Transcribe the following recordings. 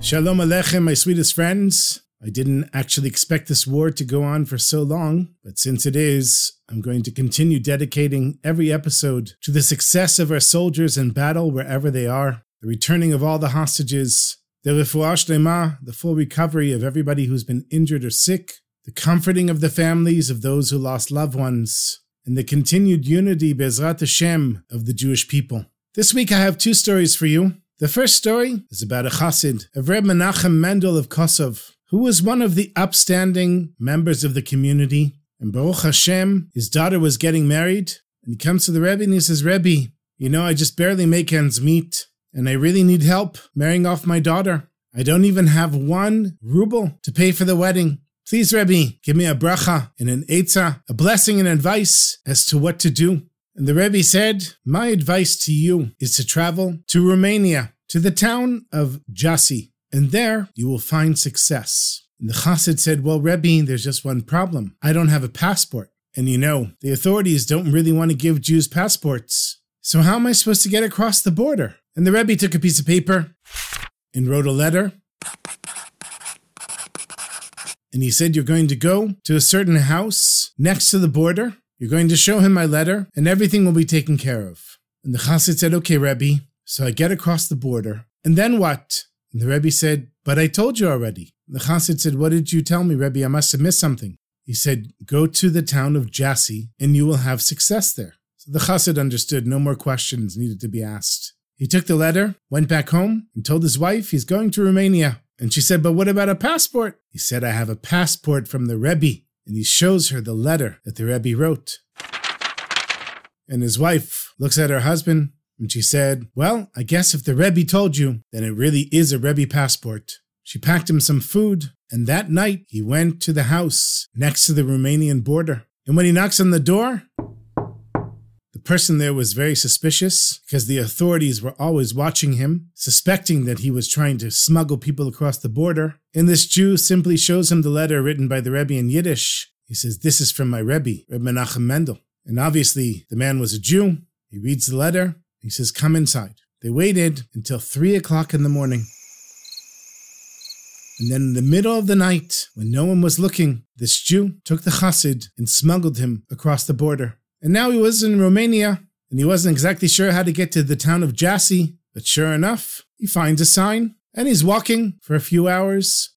Shalom Aleichem, my sweetest friends. I didn't actually expect this war to go on for so long, but since it is, I'm going to continue dedicating every episode to the success of our soldiers in battle wherever they are, the returning of all the hostages, the refuah shlema, the full recovery of everybody who's been injured or sick, the comforting of the families of those who lost loved ones, and the continued unity, Bezrat Hashem, of the Jewish people. This week I have two stories for you. The first story is about a chassid of Reb Menachem Mendel of Kosov, who was one of the upstanding members of the community. And Baruch Hashem, his daughter was getting married, and he comes to the Rebbe and he says, Rebbe, you know, I just barely make ends meet, and I really need help marrying off my daughter. I don't even have one ruble to pay for the wedding. Please, Rebbe, give me a bracha and an eitzah, a blessing and advice as to what to do. And the Rebbe said, My advice to you is to travel to Romania, to the town of Jassy, and there you will find success. And the chassid said, Well, Rebbe, there's just one problem. I don't have a passport. And you know, the authorities don't really want to give Jews passports. So how am I supposed to get across the border? And the Rebbe took a piece of paper and wrote a letter. And he said, You're going to go to a certain house next to the border. You're going to show him my letter, and everything will be taken care of. And the chassid said, Okay, Rebbe. So I get across the border. And then what? And the Rebbe said, But I told you already. The chassid said, What did you tell me, Rebbe? I must have missed something. He said, Go to the town of Jassy, and you will have success there. So the chassid understood no more questions needed to be asked. He took the letter, went back home, and told his wife he's going to Romania. And she said, But what about a passport? He said, I have a passport from the Rebbe. And he shows her the letter that the Rebbe wrote. And his wife looks at her husband and she said, Well, I guess if the Rebbe told you, then it really is a Rebbe passport. She packed him some food, and that night he went to the house next to the Romanian border. And when he knocks on the door, person there was very suspicious because the authorities were always watching him, suspecting that he was trying to smuggle people across the border. And this Jew simply shows him the letter written by the Rebbe in Yiddish. He says, This is from my Rebbe, Rebbe Menachem Mendel. And obviously, the man was a Jew. He reads the letter. He says, Come inside. They waited until three o'clock in the morning. And then in the middle of the night, when no one was looking, this Jew took the chassid and smuggled him across the border. And now he was in Romania, and he wasn't exactly sure how to get to the town of Jassy, but sure enough, he finds a sign, and he's walking for a few hours.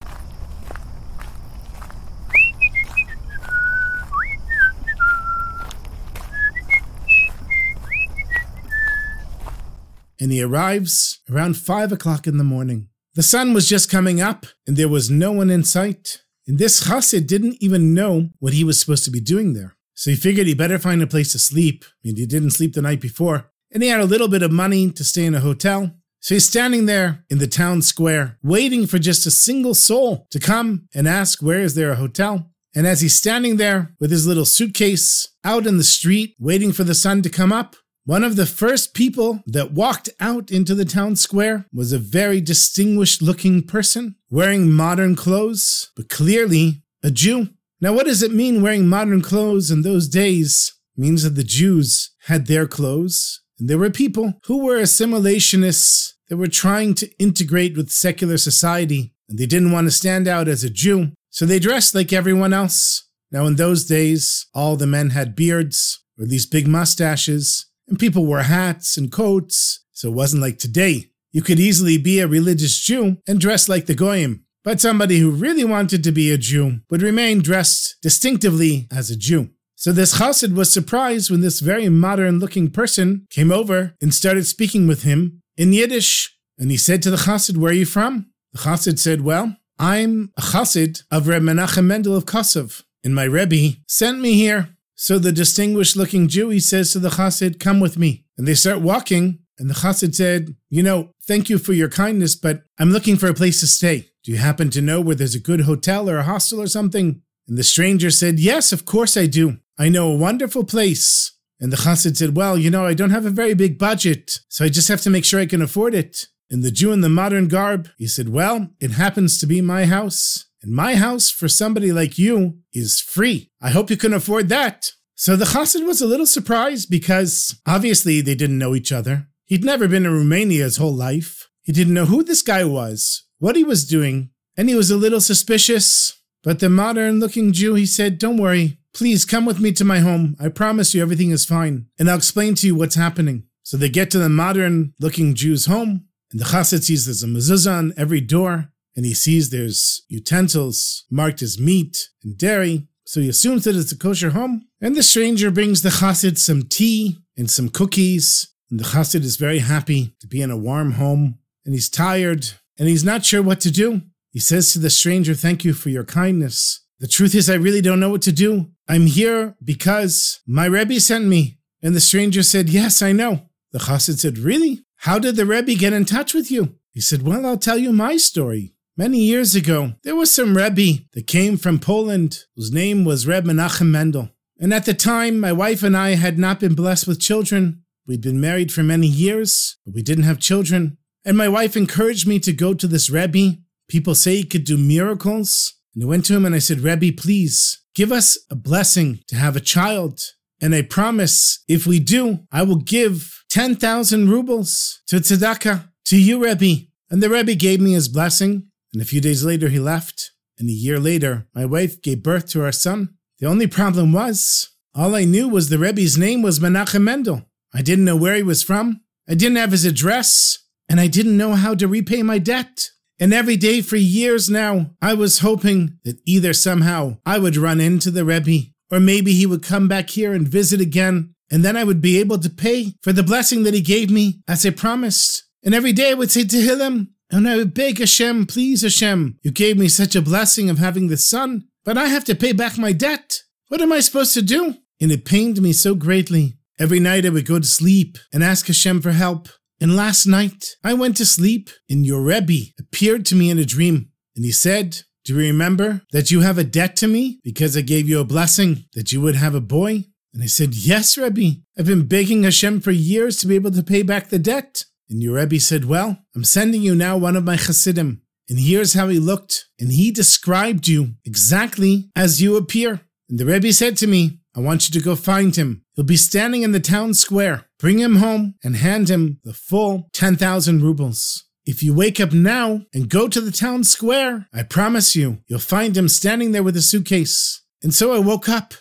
And he arrives around five o'clock in the morning. The sun was just coming up, and there was no one in sight. And this chassid didn't even know what he was supposed to be doing there. So he figured he better find a place to sleep. Mean, he didn't sleep the night before. And he had a little bit of money to stay in a hotel. So he's standing there in the town square, waiting for just a single soul to come and ask, where is there a hotel? And as he's standing there with his little suitcase out in the street, waiting for the sun to come up, one of the first people that walked out into the town square was a very distinguished looking person wearing modern clothes, but clearly a Jew. Now, what does it mean wearing modern clothes in those days? It means that the Jews had their clothes, and there were people who were assimilationists that were trying to integrate with secular society, and they didn't want to stand out as a Jew, so they dressed like everyone else. Now, in those days, all the men had beards, or these big mustaches, and people wore hats and coats, so it wasn't like today. You could easily be a religious Jew and dress like the Goyim. But somebody who really wanted to be a Jew would remain dressed distinctively as a Jew. So this chassid was surprised when this very modern looking person came over and started speaking with him in Yiddish. And he said to the chassid, Where are you from? The chassid said, Well, I'm a chassid of Reb Menachem Mendel of Kosov, and my Rebbe sent me here. So the distinguished looking Jew, he says to the chassid, Come with me. And they start walking And the chassid said, You know, thank you for your kindness, but I'm looking for a place to stay. Do you happen to know where there's a good hotel or a hostel or something? And the stranger said, Yes, of course I do. I know a wonderful place. And the chassid said, Well, you know, I don't have a very big budget, so I just have to make sure I can afford it. And the Jew in the modern garb, he said, Well, it happens to be my house. And my house for somebody like you is free. I hope you can afford that. So the chassid was a little surprised because obviously they didn't know each other. He'd never been in Romania his whole life. He didn't know who this guy was, what he was doing, and he was a little suspicious. But the modern looking Jew, he said, Don't worry. Please come with me to my home. I promise you everything is fine. And I'll explain to you what's happening. So they get to the modern looking Jew's home, and the chassid sees there's a mezuzah on every door and he sees there's utensils marked as meat and dairy, so he assumes that it's a kosher home. And the stranger brings the chassid some tea and some cookies, and the chassid is very happy to be in a warm home, and he's tired, and he's not sure what to do. He says to the stranger, Thank you for your kindness. The truth is, I really don't know what to do. I'm here because my Rebbe sent me. And the stranger said, Yes, I know. The chassid said, Really? How did the Rebbe get in touch with you? He said, Well, I'll tell you my story. Many years ago, there was some Rebbe that came from Poland whose name was Reb Menachem Mendel. And at the time, my wife and I had not been blessed with children. We'd been married for many years, but we didn't have children. And my wife encouraged me to go to this Rebbe. People say he could do miracles. And I went to him and I said, Rebbe, please give us a blessing to have a child. And I promise, if we do, I will give 10,000 rubles to tzedakah, to you, Rebbe. And the Rebbe gave me his blessing. And a few days later, he left. And a year later, my wife gave birth to our son. The only problem was, all I knew was the Rebbe's name was Menachem Mendel. I didn't know where he was from. I didn't have his address. And I didn't know how to repay my debt. And every day for years now, I was hoping that either somehow I would run into the Rebbe, or maybe he would come back here and visit again, and then I would be able to pay for the blessing that he gave me as I promised. And every day I would say Tehillim, and oh, I would beg Hashem, please Hashem, you gave me such a blessing of having the son, but I have to pay back my debt. What am I supposed to do? And it pained me so greatly. Every night I would go to sleep and ask Hashem for help. And last night I went to sleep and your Rebbe appeared to me in a dream. And he said, Do you remember that you have a debt to me because I gave you a blessing that you would have a boy? And I said, Yes, Rebbe. I've been begging Hashem for years to be able to pay back the debt. And your Rebbe said, Well, I'm sending you now one of my Hasidim. And here's how he looked. And he described you exactly as you appear. And the Rebbe said to me, I want you to go find him. He'll be standing in the town square. Bring him home and hand him the full 10,000 rubles. If you wake up now and go to the town square, I promise you, you'll find him standing there with a suitcase. And so I woke up.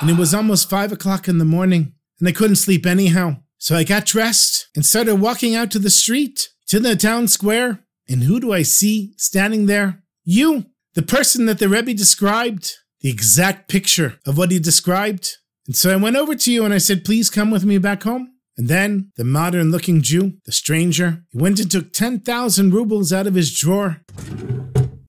And it was almost five o'clock in the morning, and I couldn't sleep anyhow. So I got dressed and started walking out to the street, to the town square. And who do I see standing there? You, the person that the Rebbe described, the exact picture of what he described. And so I went over to you and I said, please come with me back home. And then the modern looking Jew, the stranger, he went and took 10,000 rubles out of his drawer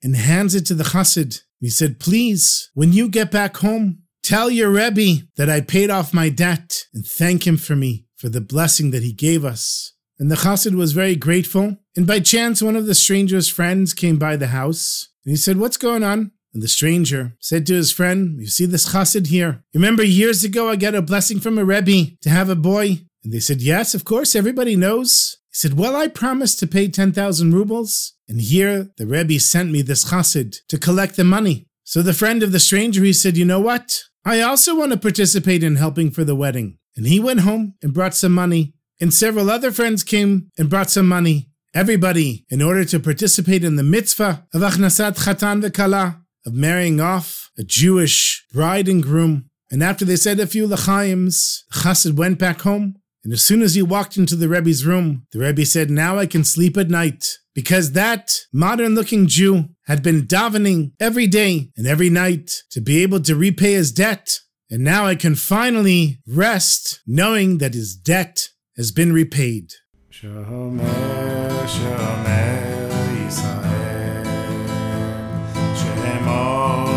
and hands it to the chassid. He said, please, when you get back home, tell your Rebbe that I paid off my debt and thank him for me for the blessing that he gave us. And the chassid was very grateful. And by chance, one of the stranger's friends came by the house. And he said, What's going on? And the stranger said to his friend, You see this chassid here? Remember years ago I got a blessing from a Rebbe to have a boy? And they said, Yes, of course, everybody knows. He said, Well, I promised to pay 10,000 rubles. And here the Rebbe sent me this chassid to collect the money. So the friend of the stranger, he said, You know what? I also want to participate in helping for the wedding. And he went home and brought some money. And several other friends came and brought some money. Everybody, in order to participate in the mitzvah of Achnasat Chatan v'Kala, of marrying off a Jewish bride and groom. And after they said a few lachaims, chassid went back home. And as soon as he walked into the Rebbe's room, the Rebbe said, Now I can sleep at night. Because that modern looking Jew had been davening every day and every night to be able to repay his debt and now I can finally rest knowing that his debt has been repaid. Shomer, shomer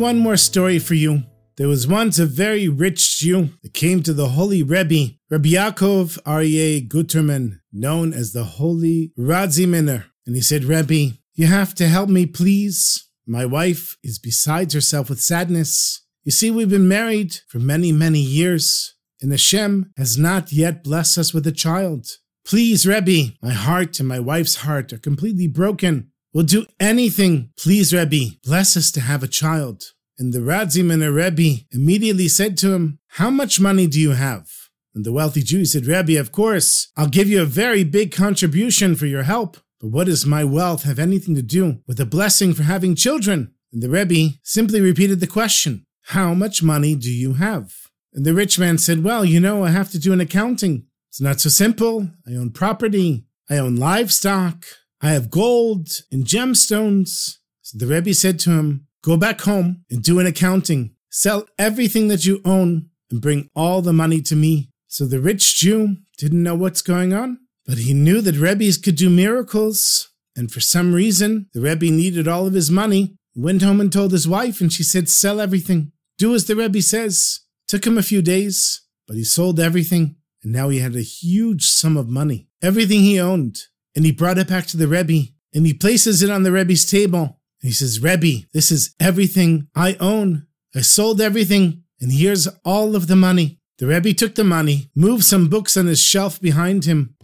one more story for you. There was once a very rich Jew that came to the holy Rebbe, Rabbi Yaakov Aryeh Guterman, known as the Holy Radziminer. And he said, Rebbe, you have to help me, please. My wife is besides herself with sadness. You see, we've been married for many, many years, and Hashem has not yet blessed us with a child. Please, Rebbe, my heart and my wife's heart are completely broken. We'll do anything. Please, Rebbe, bless us to have a child. And the Radziminer Rebbe immediately said to him, How much money do you have? And the wealthy Jew said, Rebbe, of course, I'll give you a very big contribution for your help. But what does my wealth have anything to do with a blessing for having children? And the Rebbe simply repeated the question, How much money do you have? And the rich man said, Well, you know, I have to do an accounting. It's not so simple. I own property. I own livestock. I have gold and gemstones. So the Rebbe said to him, Go back home and do an accounting. Sell everything that you own and bring all the money to me. So the rich Jew didn't know what's going on, but he knew that Rebbe's could do miracles. And for some reason, the Rebbe needed all of his money. He went home and told his wife, and she said, Sell everything. Do as the Rebbe says. Took him a few days, but he sold everything, and now he had a huge sum of money. Everything he owned. And he brought it back to the Rebbe, and he places it on the Rebbe's table. And he says, Rebbe, this is everything I own. I sold everything, and here's all of the money. The Rebbe took the money, moved some books on his shelf behind him,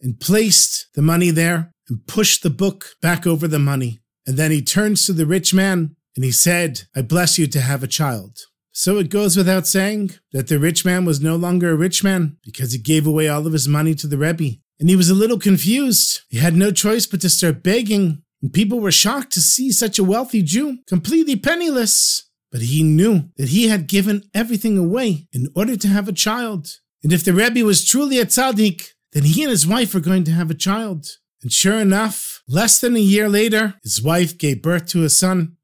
and placed the money there and pushed the book back over the money. And then he turns to the rich man and he said, I bless you to have a child. So it goes without saying that the rich man was no longer a rich man because he gave away all of his money to the Rebbe. And he was a little confused. He had no choice but to start begging and people were shocked to see such a wealthy Jew completely penniless. But he knew that he had given everything away in order to have a child. And if the Rebbe was truly a tzaddik, then he and his wife were going to have a child. And sure enough, less than a year later, his wife gave birth to a son.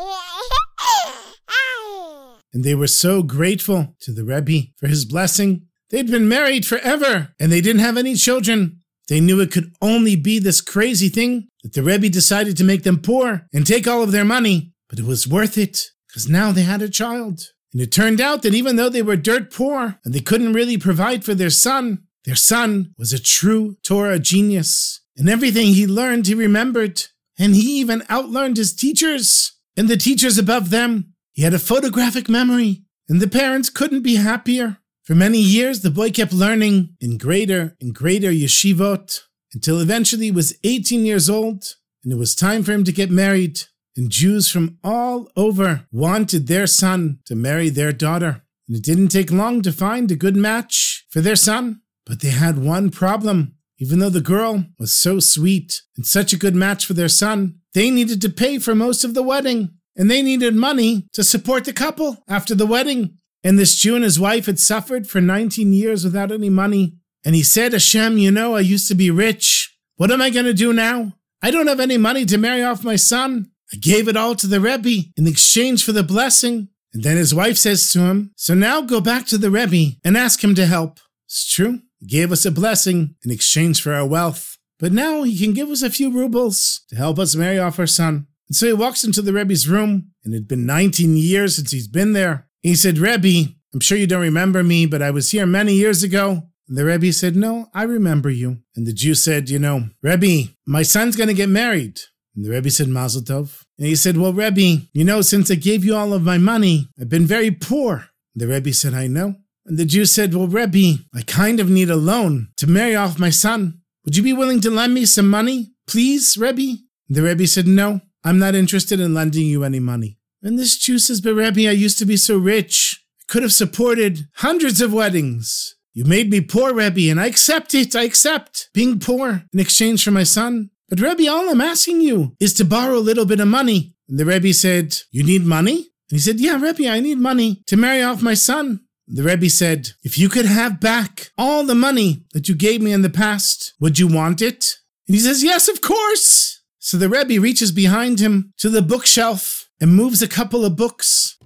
And they were so grateful to the Rebbe for his blessing. They'd been married forever and they didn't have any children. They knew it could only be this crazy thing that the Rebbe decided to make them poor and take all of their money, but it was worth it because now they had a child. And it turned out that even though they were dirt poor and they couldn't really provide for their son, their son was a true Torah genius. And everything he learned, he remembered. And he even outlearned his teachers and the teachers above them. He had a photographic memory, and the parents couldn't be happier. For many years, the boy kept learning in greater and greater yeshivot until eventually he was 18 years old and it was time for him to get married. And Jews from all over wanted their son to marry their daughter. And it didn't take long to find a good match for their son. But they had one problem. Even though the girl was so sweet and such a good match for their son, they needed to pay for most of the wedding. And they needed money to support the couple after the wedding. And this Jew and his wife had suffered for 19 years without any money. And he said, Hashem, you know, I used to be rich. What am I going to do now? I don't have any money to marry off my son. I gave it all to the Rebbe in exchange for the blessing. And then his wife says to him, So now go back to the Rebbe and ask him to help. It's true. He gave us a blessing in exchange for our wealth. But now he can give us a few rubles to help us marry off our son. And so he walks into the Rebbe's room, and it had been 19 years since he's been there. He said, Rebbe, I'm sure you don't remember me, but I was here many years ago. And the Rebbe said, No, I remember you. And the Jew said, You know, Rebbe, my son's going to get married. And the Rebbe said, Mazel Tov. And he said, Well, Rebbe, you know, since I gave you all of my money, I've been very poor. And the Rebbe said, I know. And the Jew said, Well, Rebbe, I kind of need a loan to marry off my son. Would you be willing to lend me some money, please, Rebbe? And the Rebbe said, No, I'm not interested in lending you any money. And this Jew says, But Rebbe, I used to be so rich. I could have supported hundreds of weddings. You made me poor, Rebbe, and I accept it. I accept being poor in exchange for my son. But Rebbe, all I'm asking you is to borrow a little bit of money. And the Rebbe said, You need money? And he said, Yeah, Rebbe, I need money to marry off my son. The Rebbe said, If you could have back all the money that you gave me in the past, would you want it? And he says, Yes, of course. So the Rebbe reaches behind him to the bookshelf and moves a couple of books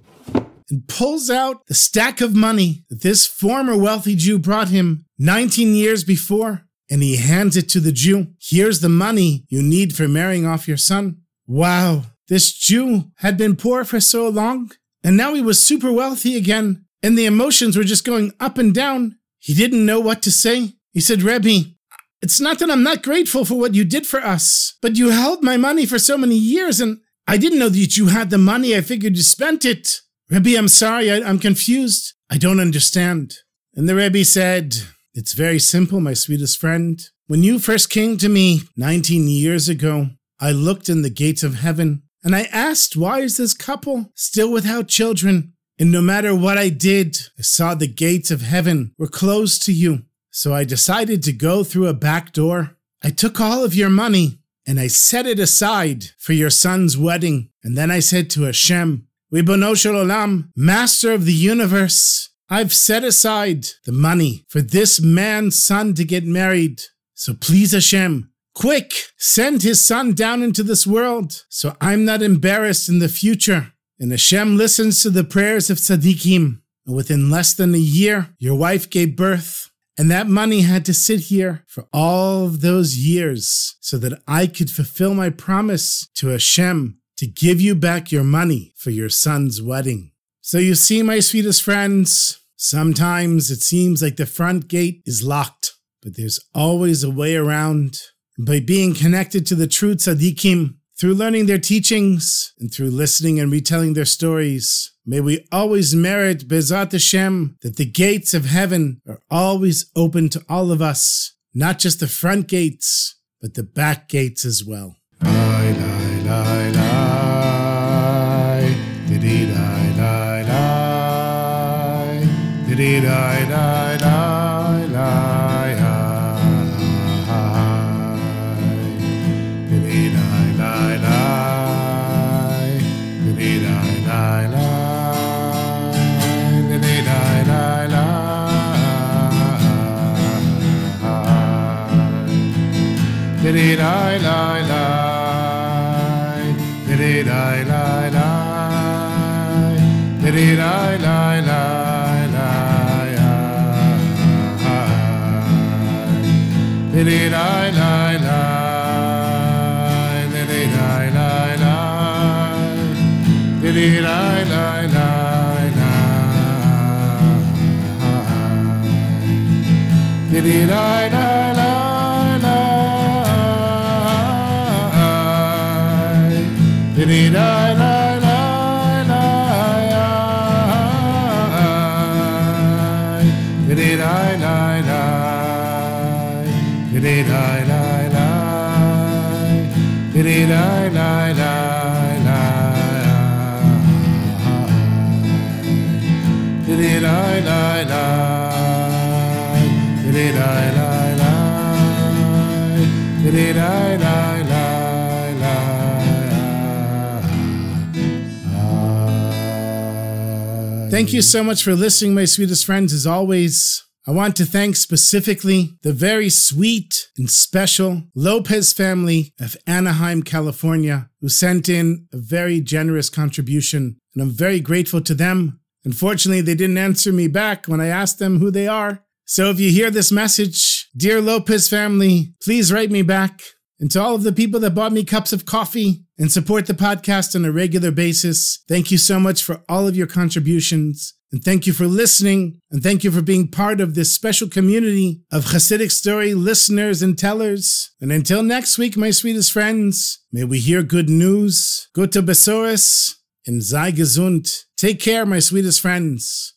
and pulls out the stack of money that this former wealthy Jew brought him 19 years before. And he hands it to the Jew. Here's the money you need for marrying off your son. Wow, this Jew had been poor for so long, and now he was super wealthy again, and the emotions were just going up and down. He didn't know what to say. He said, Rebbe, it's not that I'm not grateful for what you did for us, but you held my money for so many years, and I didn't know that you had the money. I figured you spent it. Rebbe, I'm sorry. I, am confused. I don't understand. And the Rebbe said, It's very simple, my sweetest friend. When you first came to me 19 years ago, I looked in the gates of heaven and I asked, Why is this couple still without children? And no matter what I did, I saw the gates of heaven were closed to you. So I decided to go through a back door. I took all of your money and I set it aside for your son's wedding. And then I said to Hashem, Ribono Shel Olam, Master of the universe, I've set aside the money for this man's son to get married. So please, Hashem, quick, send his son down into this world so I'm not embarrassed in the future. And Hashem listens to the prayers of tzaddikim. And within less than a year, your wife gave birth. And that money had to sit here for all of those years so that I could fulfill my promise to Hashem to give you back your money for your son's wedding. So you see, my sweetest friends, sometimes it seems like the front gate is locked, but there's always a way around. by being connected to the true tzaddikim, through learning their teachings, and through listening and retelling their stories, may we always merit Bezrat Hashem that the gates of heaven are always open to all of us, not just the front gates, but the back gates as well. Die dee die die die dee die die die dee die die die die dee die die die dee die die die dee die die die dee die die die dee die Thank you so much for listening, my sweetest friends. As always, I want to thank specifically the very sweet and special Lopez family of Anaheim, California, who sent in a very generous contribution, and I'm very grateful to them. Unfortunately, they didn't answer me back when I asked them who they are. So if you hear this message, dear Lopez family, please write me back. And to all of the people that bought me cups of coffee and support the podcast on a regular basis, thank you so much for all of your contributions. And thank you for listening. And thank you for being part of this special community of Hasidic story listeners and tellers. And until next week, my sweetest friends, may we hear good news. Gute Besoris and sei gesund. Take care, my sweetest friends.